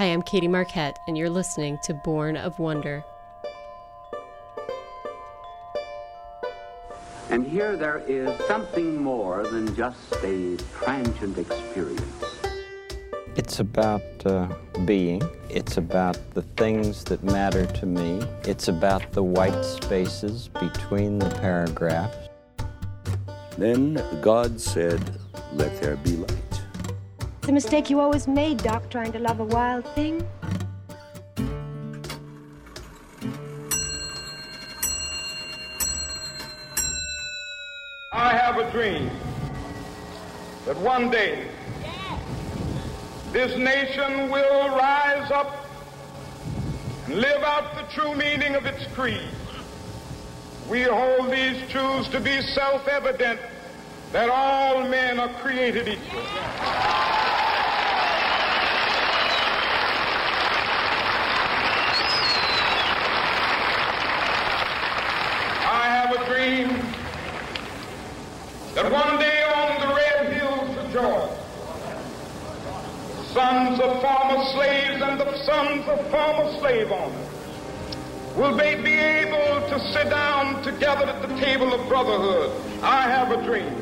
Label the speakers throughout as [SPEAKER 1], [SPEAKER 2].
[SPEAKER 1] Hi, I'm Katie Marquette, and you're listening to Born of Wonder.
[SPEAKER 2] And here there is something more than just a transient experience.
[SPEAKER 3] It's about uh, being. It's about the things that matter to me. It's about the white spaces between the paragraphs.
[SPEAKER 4] Then God said, Let there be light.
[SPEAKER 5] A mistake you always made, Doc, trying to love a wild thing.
[SPEAKER 6] I have a dream that one day this nation will rise up and live out the true meaning of its creed. We hold these truths to be self-evident that all men are created equal. I have a dream that one day on the red hills of Georgia, sons of former slaves and the sons of former slave owners will they be able to sit down together at the table of brotherhood. I have a dream.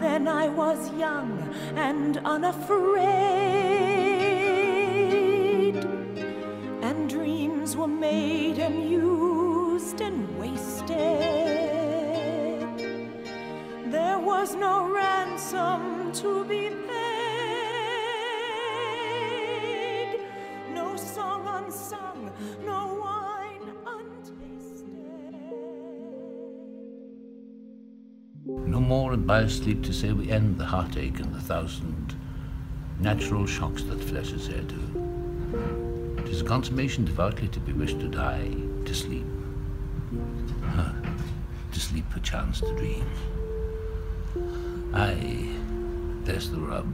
[SPEAKER 7] Then I was young and unafraid, and dreams were made and used and wasted. There was no ransom to be
[SPEAKER 8] More in sleep to say we end the heartache and the thousand natural shocks that flesh is heir to. Tis a consummation devoutly to be wished to die, to sleep. Huh. To sleep perchance to dream. Aye, there's the rub.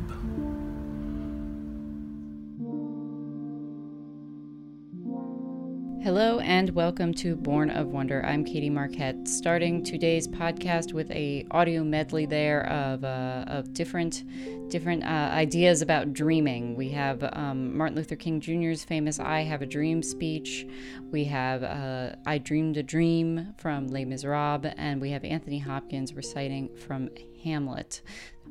[SPEAKER 9] And welcome to Born of Wonder. I'm Katie Marquette, starting today's podcast with a audio medley there of uh, of different different uh, ideas about dreaming. We have um, Martin Luther King Jr.'s famous "I Have a Dream" speech. We have uh, "I Dreamed a Dream" from Les Miserables, and we have Anthony Hopkins reciting from Hamlet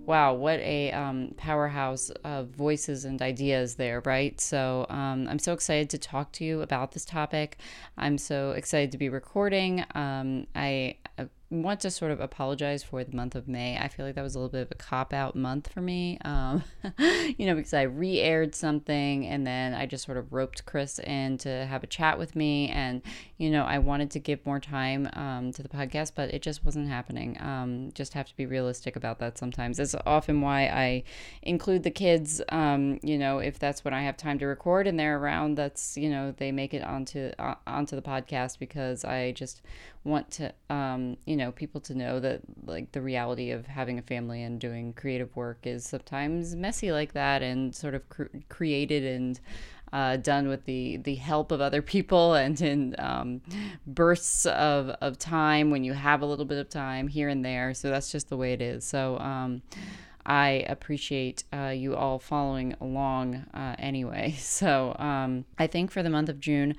[SPEAKER 9] wow, what a um, powerhouse of voices and ideas there, right? So um, I'm so excited to talk to you about this topic. I'm so excited to be recording. Um, I, want to sort of apologize for the month of May. I feel like that was a little bit of a cop out month for me, um, you know, because I re aired something and then I just sort of roped Chris in to have a chat with me. And, you know, I wanted to give more time um, to the podcast, but it just wasn't happening. Um, just have to be realistic about that sometimes. That's often why I include the kids, um, you know, if that's when I have time to record and they're around, that's, you know, they make it onto, uh, onto the podcast because I just want to um, you know people to know that like the reality of having a family and doing creative work is sometimes messy like that and sort of cr- created and uh, done with the the help of other people and in um, bursts of, of time when you have a little bit of time here and there so that's just the way it is so um, I appreciate uh, you all following along uh, anyway. So um, I think for the month of June,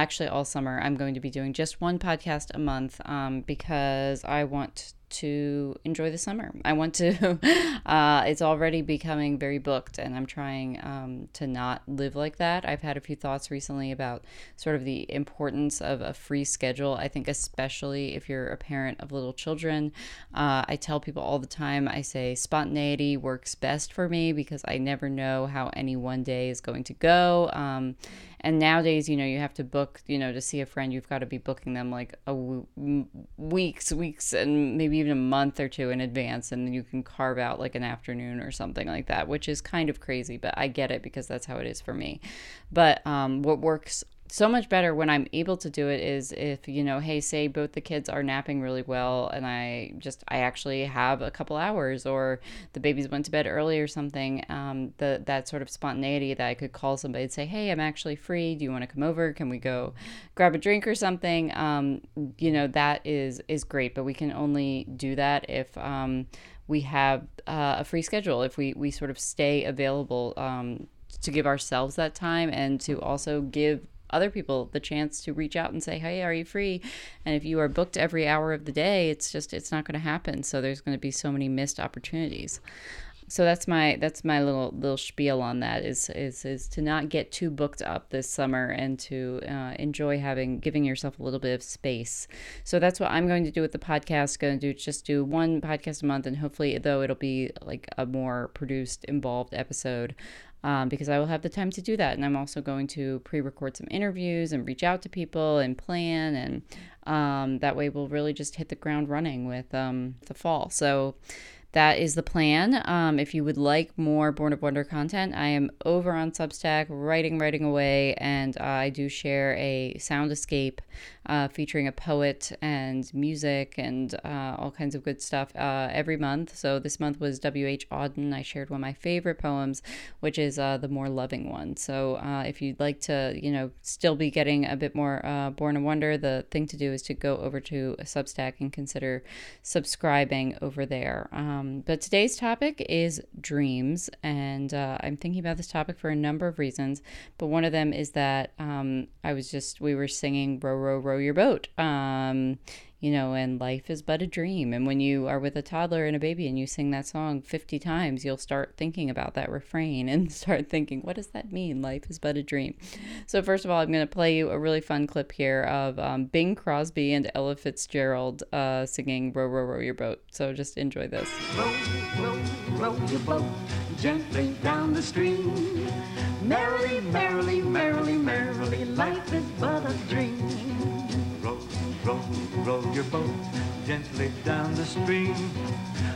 [SPEAKER 9] actually all summer, I'm going to be doing just one podcast a month um, because I want to enjoy the summer. I want to, uh, it's already becoming very booked, and I'm trying um, to not live like that. I've had a few thoughts recently about sort of the importance of a free schedule. I think, especially if you're a parent of little children, uh, I tell people all the time, I say spontaneity works best for me because I never know how any one day is going to go. Um, And nowadays, you know, you have to book, you know, to see a friend, you've got to be booking them like a w- weeks, weeks, and maybe even a month or two in advance. And then you can carve out like an afternoon or something like that, which is kind of crazy, but I get it because that's how it is for me. But um, what works so much better when I'm able to do it is if, you know, hey, say both the kids are napping really well and I just, I actually have a couple hours or the babies went to bed early or something, um, the, that sort of spontaneity that I could call somebody and say, hey, I'm actually free. Do you want to come over? Can we go grab a drink or something? Um, you know, that is, is great, but we can only do that if, um, we have uh, a free schedule, if we, we sort of stay available um, to give ourselves that time and to also give other people the chance to reach out and say, "Hey, are you free?" And if you are booked every hour of the day, it's just it's not going to happen. So there's going to be so many missed opportunities. So that's my that's my little little spiel on that is is is to not get too booked up this summer and to uh, enjoy having giving yourself a little bit of space. So that's what I'm going to do with the podcast. Going to do just do one podcast a month, and hopefully, though it'll be like a more produced, involved episode um, because I will have the time to do that. And I'm also going to pre record some interviews and reach out to people and plan. And um, that way we'll really just hit the ground running with um, the fall. So that is the plan. Um, if you would like more Born of Wonder content, I am over on Substack, writing, writing away, and uh, I do share a sound escape uh, featuring a poet and music and uh, all kinds of good stuff uh, every month. So this month was W.H. Auden. I shared one of my favorite poems, which is uh, the more loving one. So uh, if you'd like to, you know, still be getting a bit more Born of Wonder, the thing to do is to go over to Substack and consider subscribing over there. Um, but today's topic is dreams, and I'm thinking about this topic for a number of reasons. But one of them is that um, I was just we were singing "Row, Row, Row." row your boat. Um, you know, and life is but a dream. And when you are with a toddler and a baby and you sing that song 50 times, you'll start thinking about that refrain and start thinking, what does that mean? Life is but a dream. So, first of all, I'm going to play you a really fun clip here of um, Bing Crosby and Ella Fitzgerald uh, singing Row, Row, Row Your Boat. So, just enjoy this. Row, row, row your boat gently down the stream. Merrily, merrily, merrily, merrily, row, row your boat gently down the stream.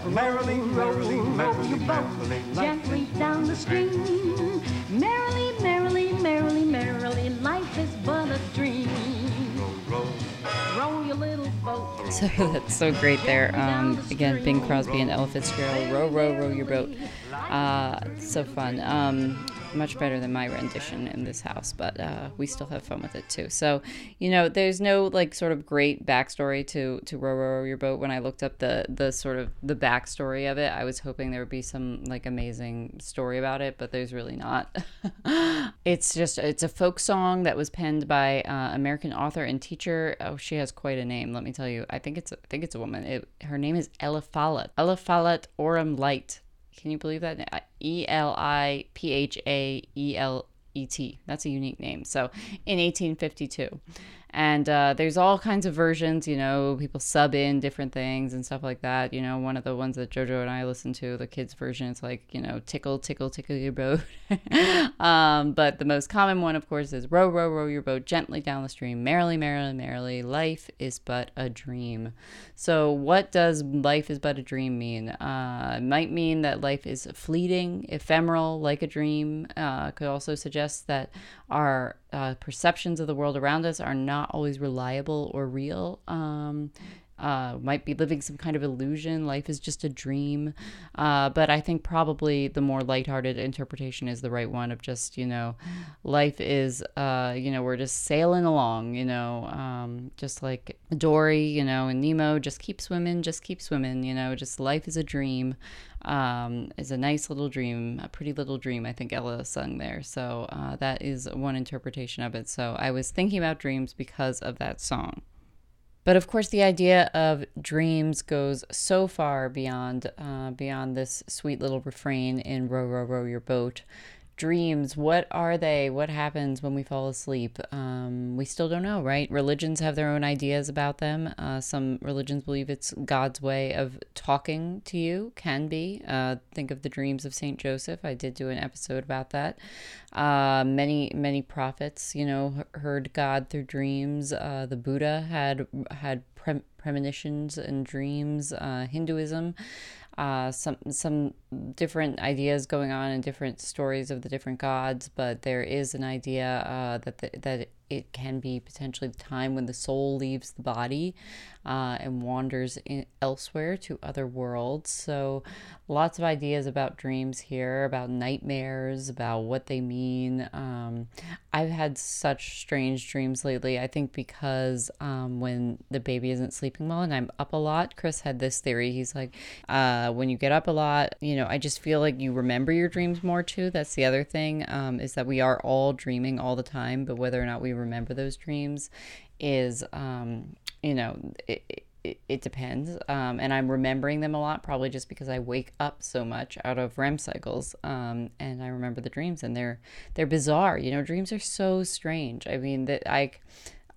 [SPEAKER 9] Merrily, merrily, merrily, your boat gently down the stream. Merrily, merrily, merrily, merrily, life is but a dream. Row, row. Row your little boat. So that's so great there. Um, again, Bing Crosby and Ella Fitzgerald. Row, row, row your boat. Uh, so fun. Um, much better than my rendition in this house, but uh, we still have fun with it too. So, you know, there's no like sort of great backstory to to row row your boat. When I looked up the the sort of the backstory of it, I was hoping there would be some like amazing story about it, but there's really not. it's just it's a folk song that was penned by uh, American author and teacher. Oh, she has quite a name. Let me tell you. I think it's I think it's a woman. It, her name is Ella Follett. Ella Follett Oram Lyte. Can you believe that? Uh, e L I P H A E L E T. That's a unique name. So in 1852. And uh, there's all kinds of versions, you know, people sub in different things and stuff like that. You know, one of the ones that JoJo and I listen to, the kids' version, it's like, you know, tickle, tickle, tickle your boat. um, but the most common one, of course, is row, row, row your boat gently down the stream. Merrily, merrily, merrily, life is but a dream. So, what does life is but a dream mean? Uh, it might mean that life is fleeting, ephemeral, like a dream. Uh, could also suggest that our uh, perceptions of the world around us are not always reliable or real. Um, uh, might be living some kind of illusion. Life is just a dream. Uh, but I think probably the more lighthearted interpretation is the right one of just, you know, life is, uh, you know, we're just sailing along, you know, um, just like Dory, you know, and Nemo, just keep swimming, just keep swimming, you know, just life is a dream um, is a nice little dream, a pretty little dream, I think Ella sung there. So uh, that is one interpretation of it. So I was thinking about dreams because of that song. But of course, the idea of dreams goes so far beyond uh, beyond this sweet little refrain in "Row, row, row your boat." Dreams what are they? What happens when we fall asleep? Um, we still don't know right? Religions have their own ideas about them. Uh, some religions believe it's god's way of talking to you can be. Uh, think of the dreams of saint joseph. I did do an episode about that. Uh, many many prophets you know heard god through dreams. Uh, the buddha had had pre- premonitions and dreams uh, hinduism uh, some some different ideas going on and different stories of the different gods, but there is an idea uh, that the, that it can be potentially the time when the soul leaves the body uh, and wanders in, elsewhere to other worlds. So, lots of ideas about dreams here, about nightmares, about what they mean. Um, I've had such strange dreams lately. I think because um, when the baby isn't sleeping well and I'm up a lot, Chris had this theory. He's like, uh, when you get up a lot, you know, I just feel like you remember your dreams more too. That's the other thing um, is that we are all dreaming all the time, but whether or not we remember those dreams is, um, you know, it, it, it depends. Um, and I'm remembering them a lot, probably just because I wake up so much out of REM cycles. Um, and I remember the dreams, and they're they're bizarre. You know, dreams are so strange. I mean, that I.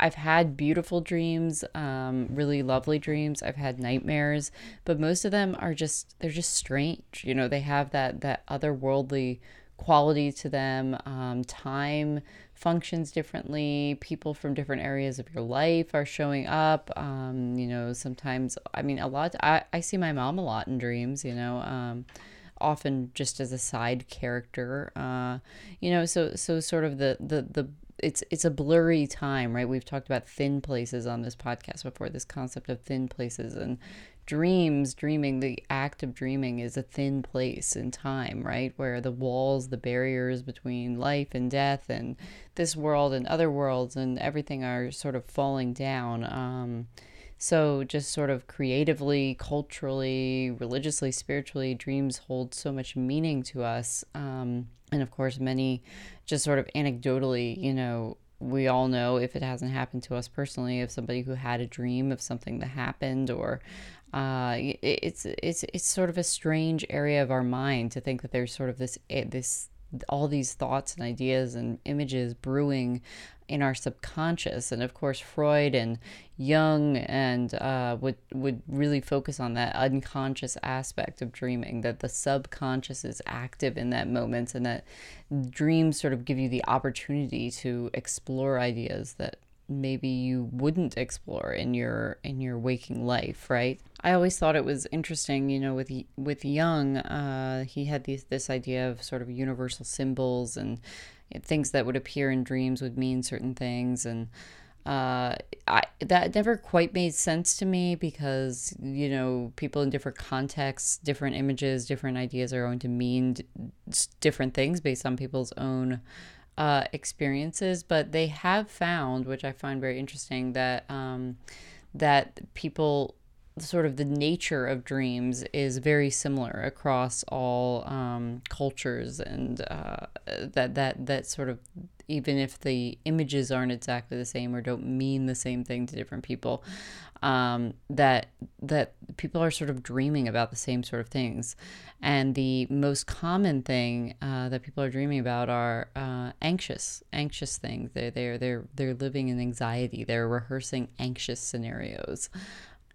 [SPEAKER 9] I've had beautiful dreams, um, really lovely dreams. I've had nightmares, but most of them are just they're just strange. You know, they have that that otherworldly quality to them. Um, time functions differently. People from different areas of your life are showing up. Um, you know, sometimes, I mean, a lot, I, I see my mom a lot in dreams, you know, um, often just as a side character, uh, you know, so, so sort of the, the, the, it's it's a blurry time, right? We've talked about thin places on this podcast before, this concept of thin places and dreams, dreaming, the act of dreaming is a thin place in time, right? Where the walls, the barriers between life and death and this world and other worlds and everything are sort of falling down. Um, so, just sort of creatively, culturally, religiously, spiritually, dreams hold so much meaning to us. Um, and of course, many just sort of anecdotally, you know, we all know if it hasn't happened to us personally, if somebody who had a dream of something that happened or uh, it's it's it's sort of a strange area of our mind to think that there's sort of this eh, this all these thoughts and ideas and images brewing in our subconscious. And of course freud and jung and uh, would would really focus on that unconscious aspect of dreaming that the subconscious is active in that moment and that dreams sort of give you the opportunity to explore ideas that maybe you wouldn't explore in your in your waking life right i always thought it was interesting you know with with jung uh, he had these this idea of sort of universal symbols and things that would appear in dreams would mean certain things. And uh, I, that never quite made sense to me because you know people in different contexts different images different ideas are going to mean different things based on people's own uh, experiences, but they have found, which I find very interesting, that um, that people sort of the nature of dreams is very similar across all um, cultures, and uh, that that that sort of even if the images aren't exactly the same or don't mean the same thing to different people, um, that that people are sort of dreaming about the same sort of things, and the most common thing uh, that people are dreaming about are uh, anxious anxious things. They're they're they're they're living in anxiety. They're rehearsing anxious scenarios.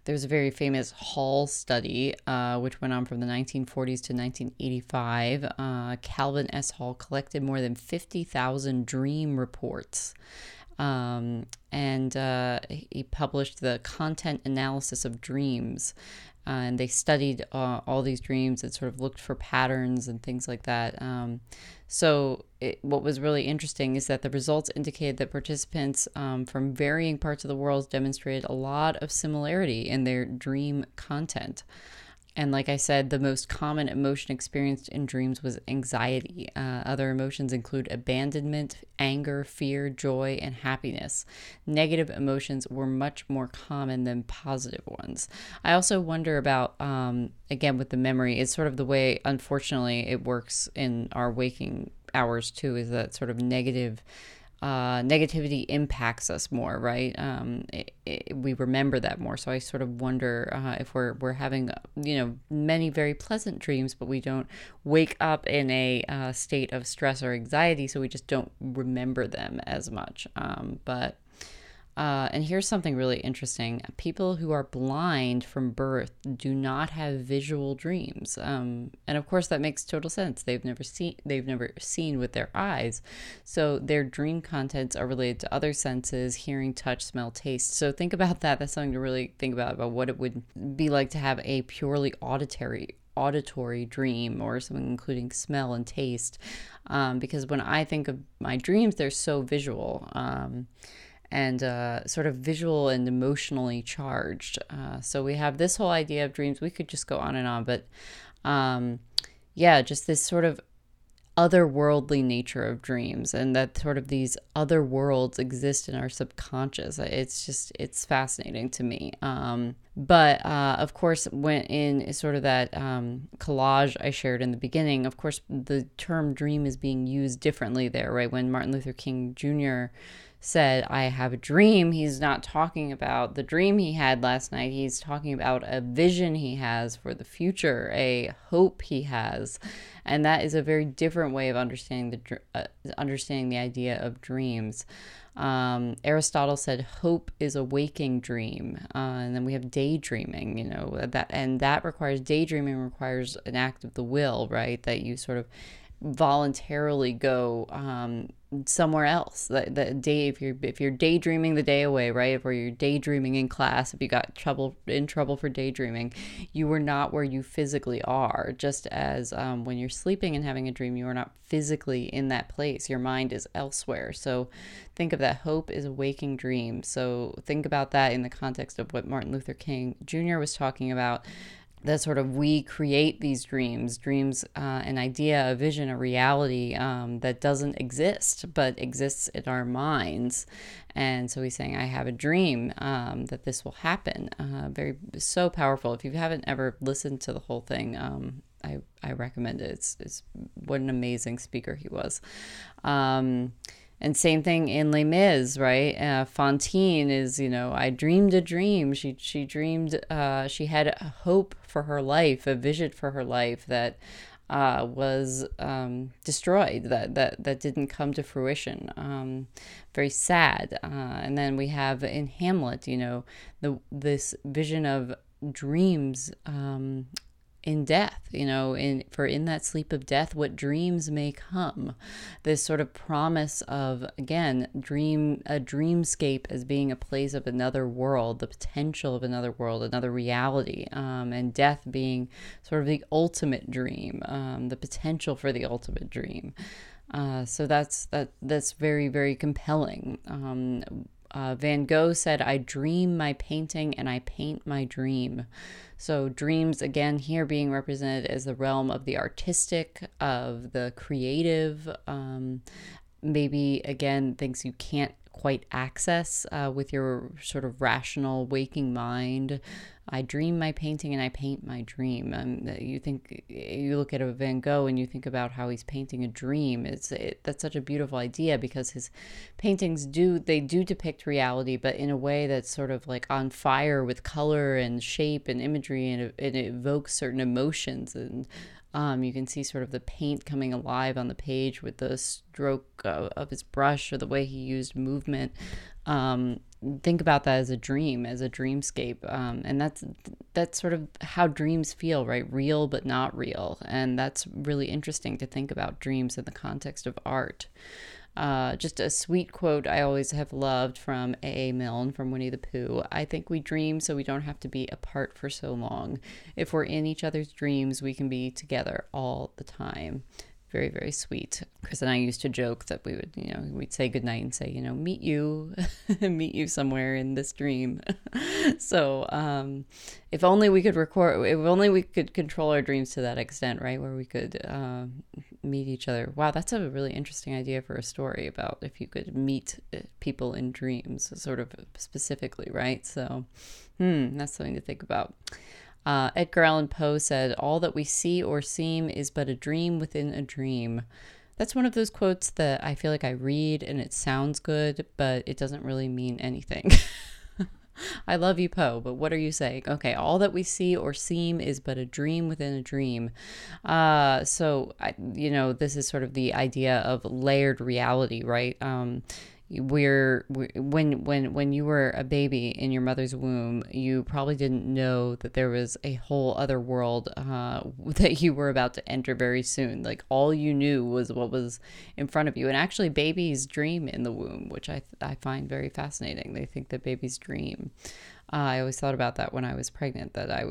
[SPEAKER 9] There's a very famous Hall study, uh, which went on from the 1940s to 1985. Uh, Calvin S. Hall collected more than 50,000 dream reports um, and uh, he published the content analysis of dreams. Uh, and they studied uh, all these dreams and sort of looked for patterns and things like that. Um, so, it, what was really interesting is that the results indicated that participants um, from varying parts of the world demonstrated a lot of similarity in their dream content. And like I said, the most common emotion experienced in dreams was anxiety. Uh, other emotions include abandonment, anger, fear, joy, and happiness. Negative emotions were much more common than positive ones. I also wonder about, um, again, with the memory, it's sort of the way, unfortunately, it works in our waking hours too, is that sort of negative uh, negativity impacts us more, right? Um, it, it, we remember that more. So I sort of wonder uh, if we're we're having you know many very pleasant dreams, but we don't wake up in a uh, state of stress or anxiety, so we just don't remember them as much. Um, but uh, and here's something really interesting. People who are blind from birth do not have visual dreams. Um, and of course that makes total sense. They've never seen they've never seen with their eyes. So their dream contents are related to other senses hearing touch smell taste. So think about that. That's something to really think about about what it would be like to have a purely auditory auditory dream or something including smell and taste. Um, because when i think of my dreams they're so visual. Um, and uh, sort of visual and emotionally charged. Uh, so we have this whole idea of dreams. We could just go on and on, but um, yeah, just this sort of otherworldly nature of dreams and that sort of these other worlds exist in our subconscious it's just it's fascinating to me um, but uh, of course when in sort of that um, collage i shared in the beginning of course the term dream is being used differently there right when martin luther king jr said, I have a dream, he's not talking about the dream he had last night. He's talking about a vision he has for the future, a hope he has. And that is a very different way of understanding the uh, understanding the idea of dreams. Um, Aristotle said hope is a waking dream, uh, and then we have daydreaming. You know that, and that requires daydreaming requires an act of the will, right? That you sort of voluntarily go um, somewhere else. The, the day if you're if you're daydreaming the day away, right? If you're daydreaming in class, if you got trouble in trouble for daydreaming, you were not where you physically are. Just as um, when you're sleeping and having a dream, you are not physically in that place. Your mind is elsewhere. So think of that. Hope is a waking dream. So think about that in the context of what Martin Luther King Jr. was talking about that sort of we create these dreams, dreams, uh, an idea, a vision, a reality um, that doesn't exist but exists in our minds. And so he's saying, I have a dream um, that this will happen. Uh, very, so powerful. If you haven't ever listened to the whole thing, um, I, I recommend it. It's, it's what an amazing speaker he was. And same thing in Les Mis, right? Uh, is, you know, I dreamed a dream. She she dreamed. Uh, she had a hope for her life, a vision for her life that uh, was um, destroyed. That that that didn't come to fruition. Um, very sad. Uh, and then we have in Hamlet, you know, the this vision of dreams um, in death you know in for in that sleep of death what dreams may come. This sort of promise of again dream a dreamscape as being a place of another world the potential of another world another reality um, and death being sort of the ultimate dream um, the potential for the ultimate dream. Uh, so that's that that's very very compelling. Um, uh, Van Gogh said, I dream my painting and I paint my dream. So, dreams, again, here being represented as the realm of the artistic, of the creative, um, maybe, again, things you can't quite access uh, with your sort of rational waking mind. I dream my painting and I paint my dream. Um, you think you look at a Van Gogh and you think about how he's painting a dream. It's it, that's such a beautiful idea because his paintings do they do depict reality, but in a way that's sort of like on fire with color and shape and imagery, and it, it evokes certain emotions and um, you can see sort of the paint coming alive on the page with the stroke of, of his brush or the way he used movement. Um, think about that as a dream, as a dreamscape, um, and that's that's sort of how dreams feel, right? Real but not real, and that's really interesting to think about dreams in the context of art. Uh, just a sweet quote I always have loved from A.A. Milne from Winnie the Pooh. I think we dream so we don't have to be apart for so long. If we're in each other's dreams, we can be together all the time very very sweet. Chris and i used to joke that we would you know we'd say goodnight and say you know meet you meet you somewhere in this dream. So um, if only we could record if only we could control our dreams to that extent right where we could uh, meet each other. Wow that's a really interesting idea for a story about if you could meet uh, people in dreams sort of specifically right? So hmm that's something to think about uh, Edgar Allan Poe said, All that we see or seem is but a dream within a dream. That's one of those quotes that I feel like I read and it sounds good, but it doesn't really mean anything. I love you, Poe, but what are you saying? Okay, all that we see or seem is but a dream within a dream. Uh, so, I, you know, this is sort of the idea of layered reality, right? Um, we're, we're, when when when you were a baby in your mother's womb you probably didn't know that there was a whole other world uh, that you were about to enter very soon. Like all you knew was what was in front of you. And actually babies dream in the womb which i, I find very fascinating. They think that babies dream. Uh, i always thought about that when i was pregnant that i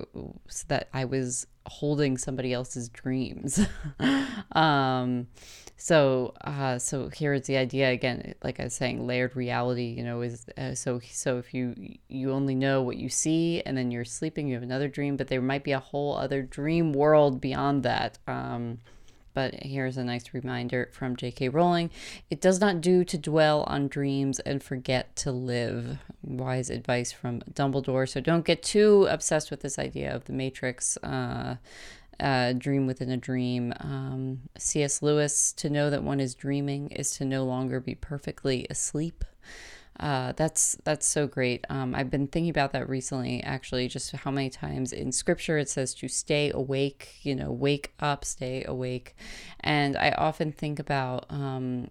[SPEAKER 9] that i was holding somebody else's dreams. Um so uh, so here is the idea again like i was saying layered reality you know is uh, so so if you you only know what you see and then you're sleeping you have another dream but there might be a whole other dream world beyond that um, but here's a nice reminder from J.K. Rowling it does not do to dwell on dreams and forget to live. Wise advice from Dumbledore. So don't get too obsessed with this idea of the Matrix. Uh, uh, Dream Within a Dream. Um, C.S. Lewis, to know that one is dreaming is to no longer be perfectly asleep. Uh, that's that's so great. Um, I've been thinking about that recently, actually, just how many times in Scripture it says to stay awake. You know, wake up, stay awake, and I often think about um,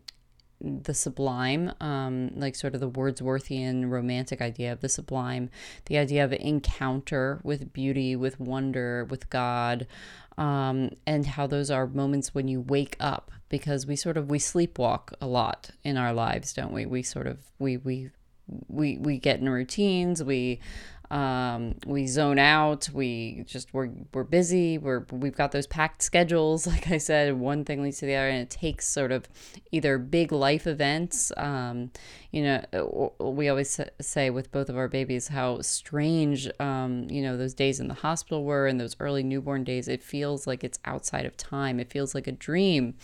[SPEAKER 9] the sublime, um, like sort of the Wordsworthian romantic idea of the sublime, the idea of encounter with beauty, with wonder, with God, um, and how those are moments when you wake up because we sort of we sleepwalk a lot in our lives, don't we? We sort of we we we we get in routines. We um, we zone out. We just we're we're busy. We're we've got those packed schedules. Like I said, one thing leads to the other, and it takes sort of either big life events. Um, you know, we always say with both of our babies how strange, um, you know, those days in the hospital were and those early newborn days. It feels like it's outside of time. It feels like a dream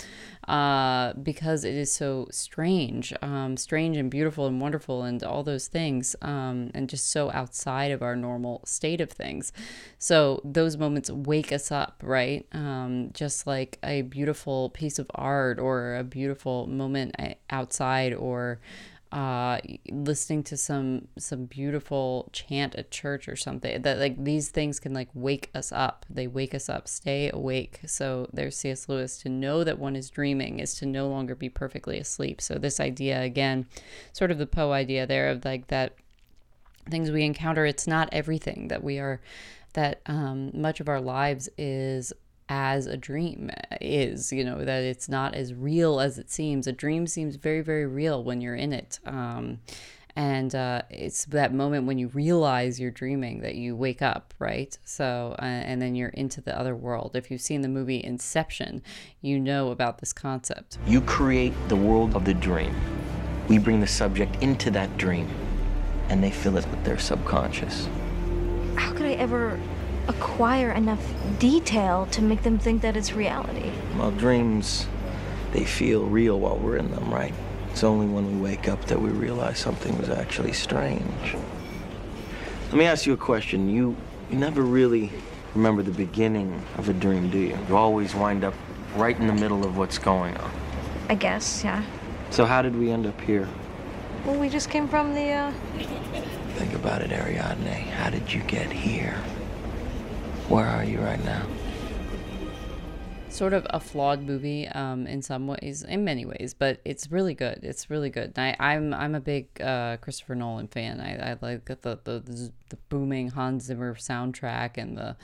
[SPEAKER 9] uh, because it is so strange, um, strange and beautiful and wonderful and all those things, um, and just so outside of our normal state of things. So those moments wake us up, right? Um, just like a beautiful piece of art or a beautiful moment eh, outside or uh listening to some some beautiful chant at church or something that like these things can like wake us up they wake us up stay awake so there's cs lewis to know that one is dreaming is to no longer be perfectly asleep so this idea again sort of the poe idea there of like that things we encounter it's not everything that we are that um, much of our lives is as a dream is, you know, that it's not as real as it seems. A dream seems very, very real when you're in it. Um, and uh, it's that moment when you realize you're dreaming that you wake up, right? So, uh, and then you're into the other world. If you've seen the movie Inception, you know about this concept.
[SPEAKER 10] You create the world of the dream. We bring the subject into that dream, and they fill it with their subconscious.
[SPEAKER 5] How could I ever acquire enough detail to make them think that it's reality.
[SPEAKER 10] Well, dreams, they feel real while we're in them, right? It's only when we wake up that we realize something was actually strange. Let me ask you a question. You, you never really remember the beginning of a dream, do you? You always wind up right in the middle of what's going on.
[SPEAKER 5] I guess, yeah.
[SPEAKER 10] So how did we end up here?
[SPEAKER 5] Well, we just came from the, uh...
[SPEAKER 10] Think about it, Ariadne. How did you get here? Where are you right now?
[SPEAKER 9] Sort of a flawed movie um, in some ways, in many ways, but it's really good. It's really good. I, am I'm, I'm a big uh, Christopher Nolan fan. I, I like the, the the booming Hans Zimmer soundtrack and the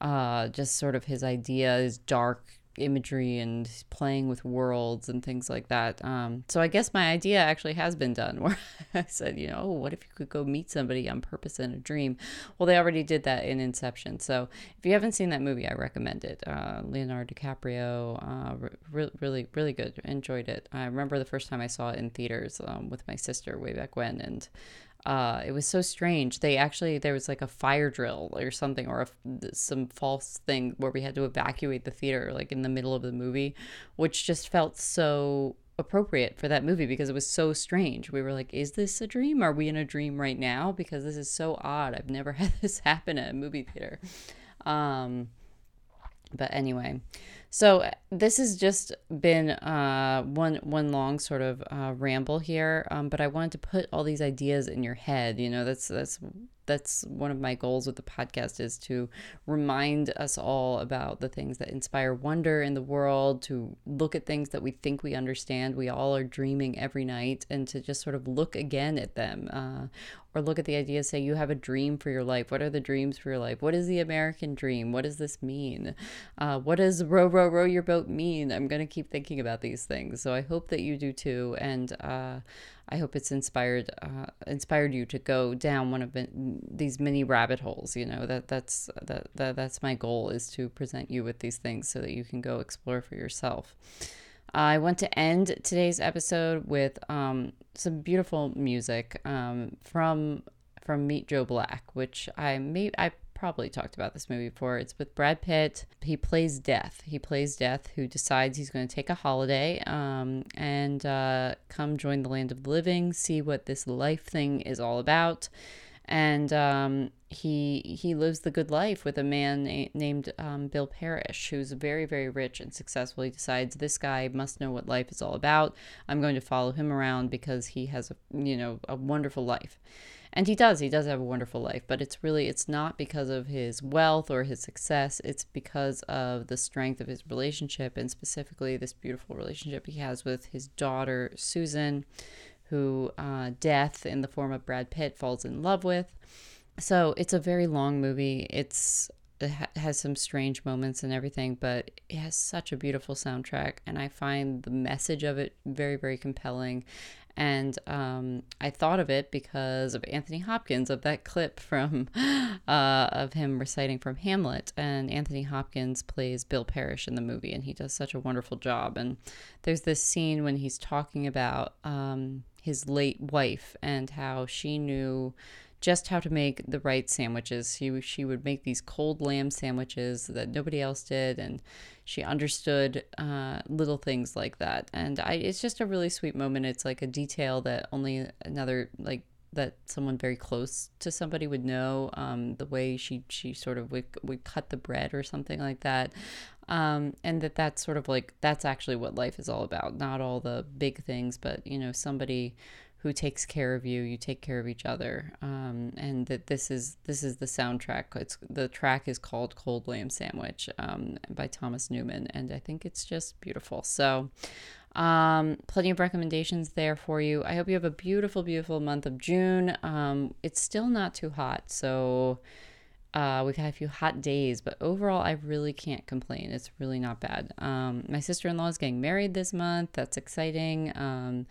[SPEAKER 9] uh, just sort of his idea, his dark imagery and playing with worlds and things like that. Um, so I guess my idea actually has been done where I said, you know, oh, what if you could go meet somebody on purpose in a dream? Well, they already did that in Inception. So if you haven't seen that movie, I recommend it. Uh, Leonardo DiCaprio, uh, re- really, really good. Enjoyed it. I remember the first time I saw it in theaters um, with my sister way back when, and uh, it was so strange. They actually there was like a fire drill or something, or a, some false thing where we had to evacuate the theater like in the middle of the movie, which just felt so appropriate for that movie because it was so strange. We were like, is this a dream? Are we in a dream right now? Because this is so odd. I've never had this happen at a movie theater. Um, but anyway, So this has just been uh, one one long sort of uh, ramble here, um, but I wanted to put all these ideas in your head. You know, that's that's that's one of my goals with the podcast is to remind us all about the things that inspire wonder in the world, to look at things that we think we understand. We all are dreaming every night, and to just sort of look again at them, uh, or look at the idea. Say you have a dream for your life. What are the dreams for your life? What is the American dream? What does this mean? Uh, what does row row row your boat mean? I'm gonna keep thinking about these things. So I hope that you do too, and. Uh, I hope it's inspired uh, inspired you to go down one of these mini rabbit holes. You know that that's that, that that's my goal is to present you with these things so that you can go explore for yourself. I want to end today's episode with um, some beautiful music um, from from Meet Joe Black, which I may I probably talked about this movie before. It's with Brad Pitt. He plays Death. He plays Death, who decides he's going to take a holiday um, and uh, come join the land of the living, see what this life thing is all about. And um, he he lives the good life with a man na- named um, Bill Parrish, who's very very rich and successful. He decides this guy must know what life is all about. I'm going to follow him around because he has a you know a wonderful life and he does he does have a wonderful life but it's really it's not because of his wealth or his success it's because of the strength of his relationship and specifically this beautiful relationship he has with his daughter susan who uh, death in the form of brad pitt falls in love with so it's a very long movie it's it ha- has some strange moments and everything, but it has such a beautiful soundtrack, and I find the message of it very, very compelling. And um, I thought of it because of Anthony Hopkins, of that clip from uh, of him reciting from Hamlet. And Anthony Hopkins plays Bill Parrish in the movie, and he does such a wonderful job. And there's this scene when he's talking about um, his late wife and how she knew just how to make the right sandwiches. She she would make these cold lamb sandwiches that nobody else did, and she understood uh, little things like that. And I, it's just a really sweet moment. It's like a detail that only another like that someone very close to somebody would know. Um, the way she she sort of would would cut the bread or something like that. Um, and that that's sort of like that's actually what life is all about. Not all the big things, but you know somebody who takes care of you you take care of each other um, and that this is this is the soundtrack it's the track is called cold lamb sandwich um, by thomas newman and i think it's just beautiful so um, plenty of recommendations there for you i hope you have a beautiful beautiful month of june um, it's still not too hot so uh, we've had a few hot days, but overall, I really can't complain. It's really not bad. Um, my sister in law is getting married this month. That's exciting. Um,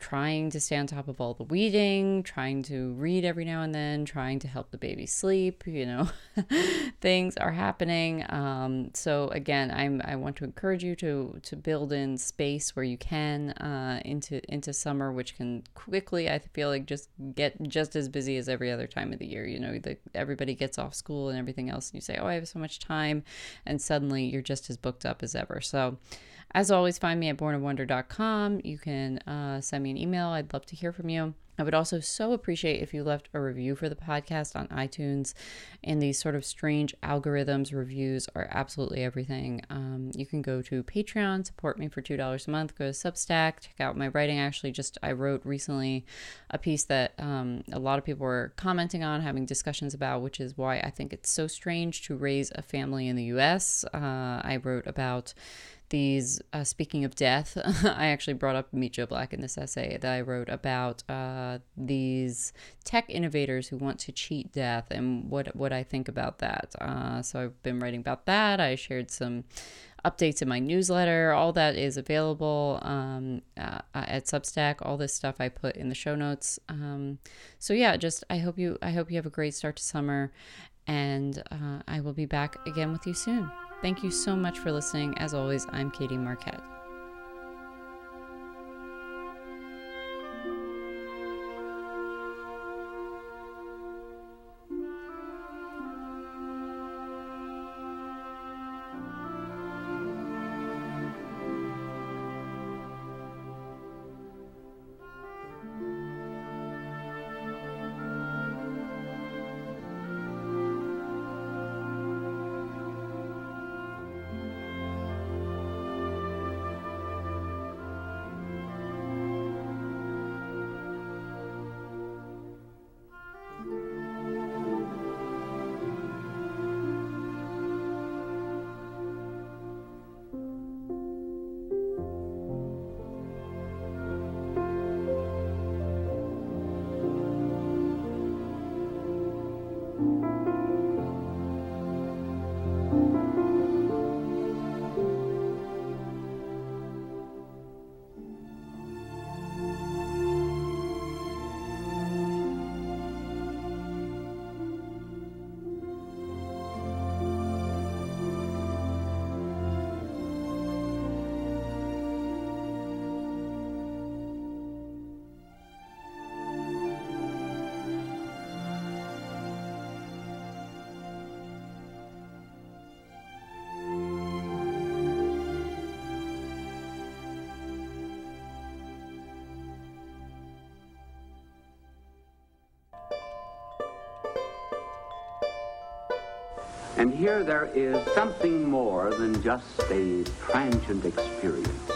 [SPEAKER 9] trying to stay on top of all the weeding, trying to read every now and then, trying to help the baby sleep. You know, things are happening. Um, so again, I'm I want to encourage you to to build in space where you can uh, into into summer, which can quickly I feel like just get just as busy as every other time of the year. You know, the, everybody gets off school and everything else, and you say, oh, I have so much time, and suddenly you're just as booked up as ever. So. As always, find me at bornofwonder.com. You can uh, send me an email. I'd love to hear from you. I would also so appreciate if you left a review for the podcast on iTunes. And these sort of strange algorithms, reviews are absolutely everything. Um, you can go to Patreon, support me for $2 a month, go to Substack, check out my writing. Actually, just I wrote recently a piece that um, a lot of people were commenting on, having discussions about, which is why I think it's so strange to raise a family in the US. Uh, I wrote about these uh, speaking of death i actually brought up meet joe black in this essay that i wrote about uh, these tech innovators who want to cheat death and what what i think about that. Uh, so i've been writing about that. I shared some updates in my newsletter. All that is available um, uh, at substack. All this stuff i put in the show notes. Um, so yeah just i hope you i hope you have a great start to summer and uh, i will be back again with you soon. Thank you so much for listening. As always, I'm Katie Marquette.
[SPEAKER 2] And here there is something more than just a transient experience.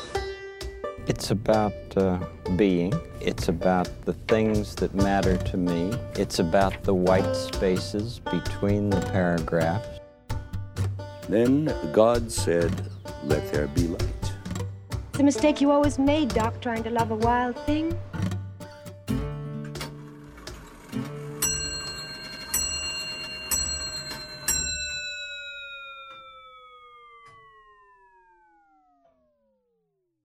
[SPEAKER 3] It's about uh, being. It's about the things that matter to me. It's about the white spaces between the paragraphs.
[SPEAKER 4] Then God said, Let there be light.
[SPEAKER 11] It's a mistake you always made, Doc, trying to love a wild thing.